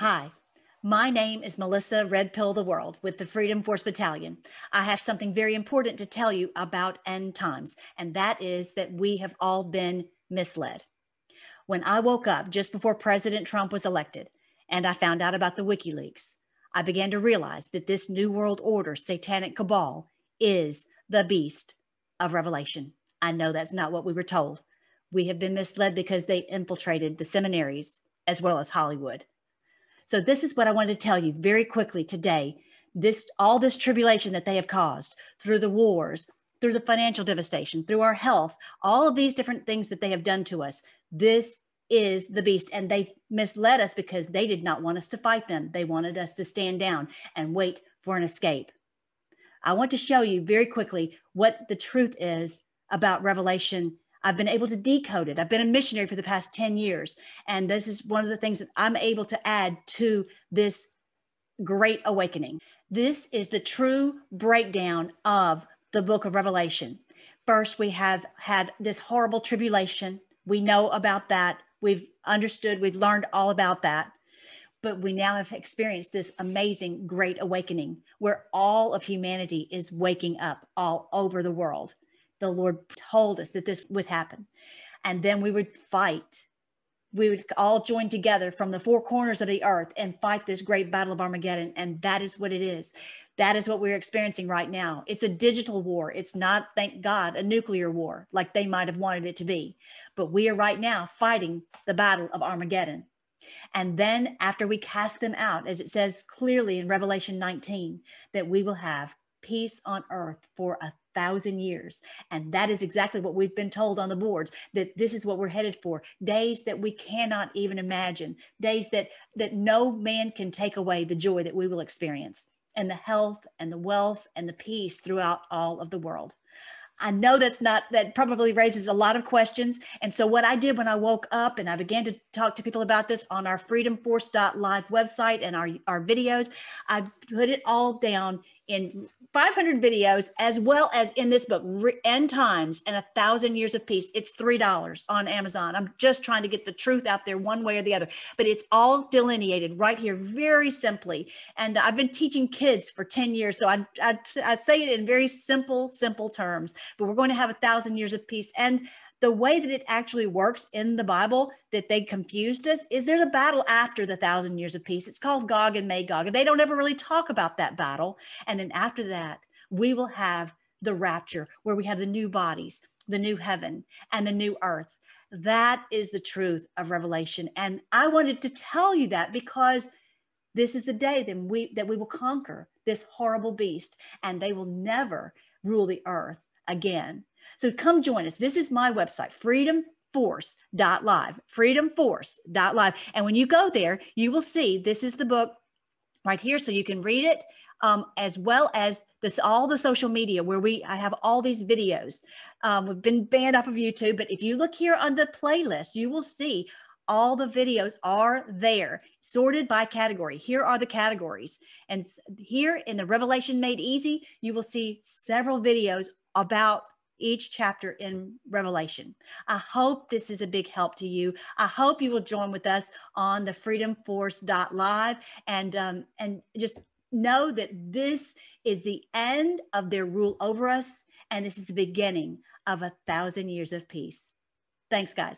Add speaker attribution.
Speaker 1: Hi, my name is Melissa Red Pill the World with the Freedom Force Battalion. I have something very important to tell you about end times, and that is that we have all been misled. When I woke up just before President Trump was elected and I found out about the WikiLeaks, I began to realize that this New World Order satanic cabal is the beast of Revelation. I know that's not what we were told. We have been misled because they infiltrated the seminaries as well as Hollywood. So this is what I wanted to tell you very quickly today. This all this tribulation that they have caused through the wars, through the financial devastation, through our health, all of these different things that they have done to us. This is the beast and they misled us because they did not want us to fight them. They wanted us to stand down and wait for an escape. I want to show you very quickly what the truth is about Revelation I've been able to decode it. I've been a missionary for the past 10 years. And this is one of the things that I'm able to add to this great awakening. This is the true breakdown of the book of Revelation. First, we have had this horrible tribulation. We know about that. We've understood, we've learned all about that. But we now have experienced this amazing great awakening where all of humanity is waking up all over the world the Lord told us that this would happen. And then we would fight. We would all join together from the four corners of the earth and fight this great battle of Armageddon. And that is what it is. That is what we're experiencing right now. It's a digital war. It's not, thank God, a nuclear war like they might have wanted it to be. But we are right now fighting the battle of Armageddon. And then after we cast them out, as it says clearly in Revelation 19, that we will have peace on earth for a thousand years. And that is exactly what we've been told on the boards that this is what we're headed for. Days that we cannot even imagine, days that that no man can take away the joy that we will experience and the health and the wealth and the peace throughout all of the world. I know that's not, that probably raises a lot of questions. And so, what I did when I woke up and I began to talk to people about this on our freedomforce.live website and our, our videos, I put it all down in 500 videos as well as in this book end times and a thousand years of peace. It's three dollars on amazon. I'm just trying to get the truth out there one way or the other but it's all delineated right here very simply. And i've been teaching kids for 10 years so i, I, I say it in very simple simple terms but we're going to have a thousand years of peace. And the way that it actually works in the Bible that they confused us is there's a battle after the thousand years of peace. It's called Gog and Magog. And they don't ever really talk about that battle. And then after that, we will have the rapture where we have the new bodies, the new heaven, and the new earth. That is the truth of Revelation. And I wanted to tell you that because this is the day that we that we will conquer this horrible beast and they will never rule the earth again. So come join us. This is my website, freedomforce.live, freedomforce.live. And when you go there, you will see this is the book right here. So you can read it um, as well as this all the social media where we I have all these videos. Um, we've been banned off of YouTube, but if you look here on the playlist, you will see all the videos are there sorted by category here are the categories and here in the revelation made easy you will see several videos about each chapter in Revelation. I hope this is a big help to you. I hope you will join with us on the freedomforce.live and um, and just know that this is the end of their rule over us and this is the beginning of a thousand years of peace. Thanks, guys.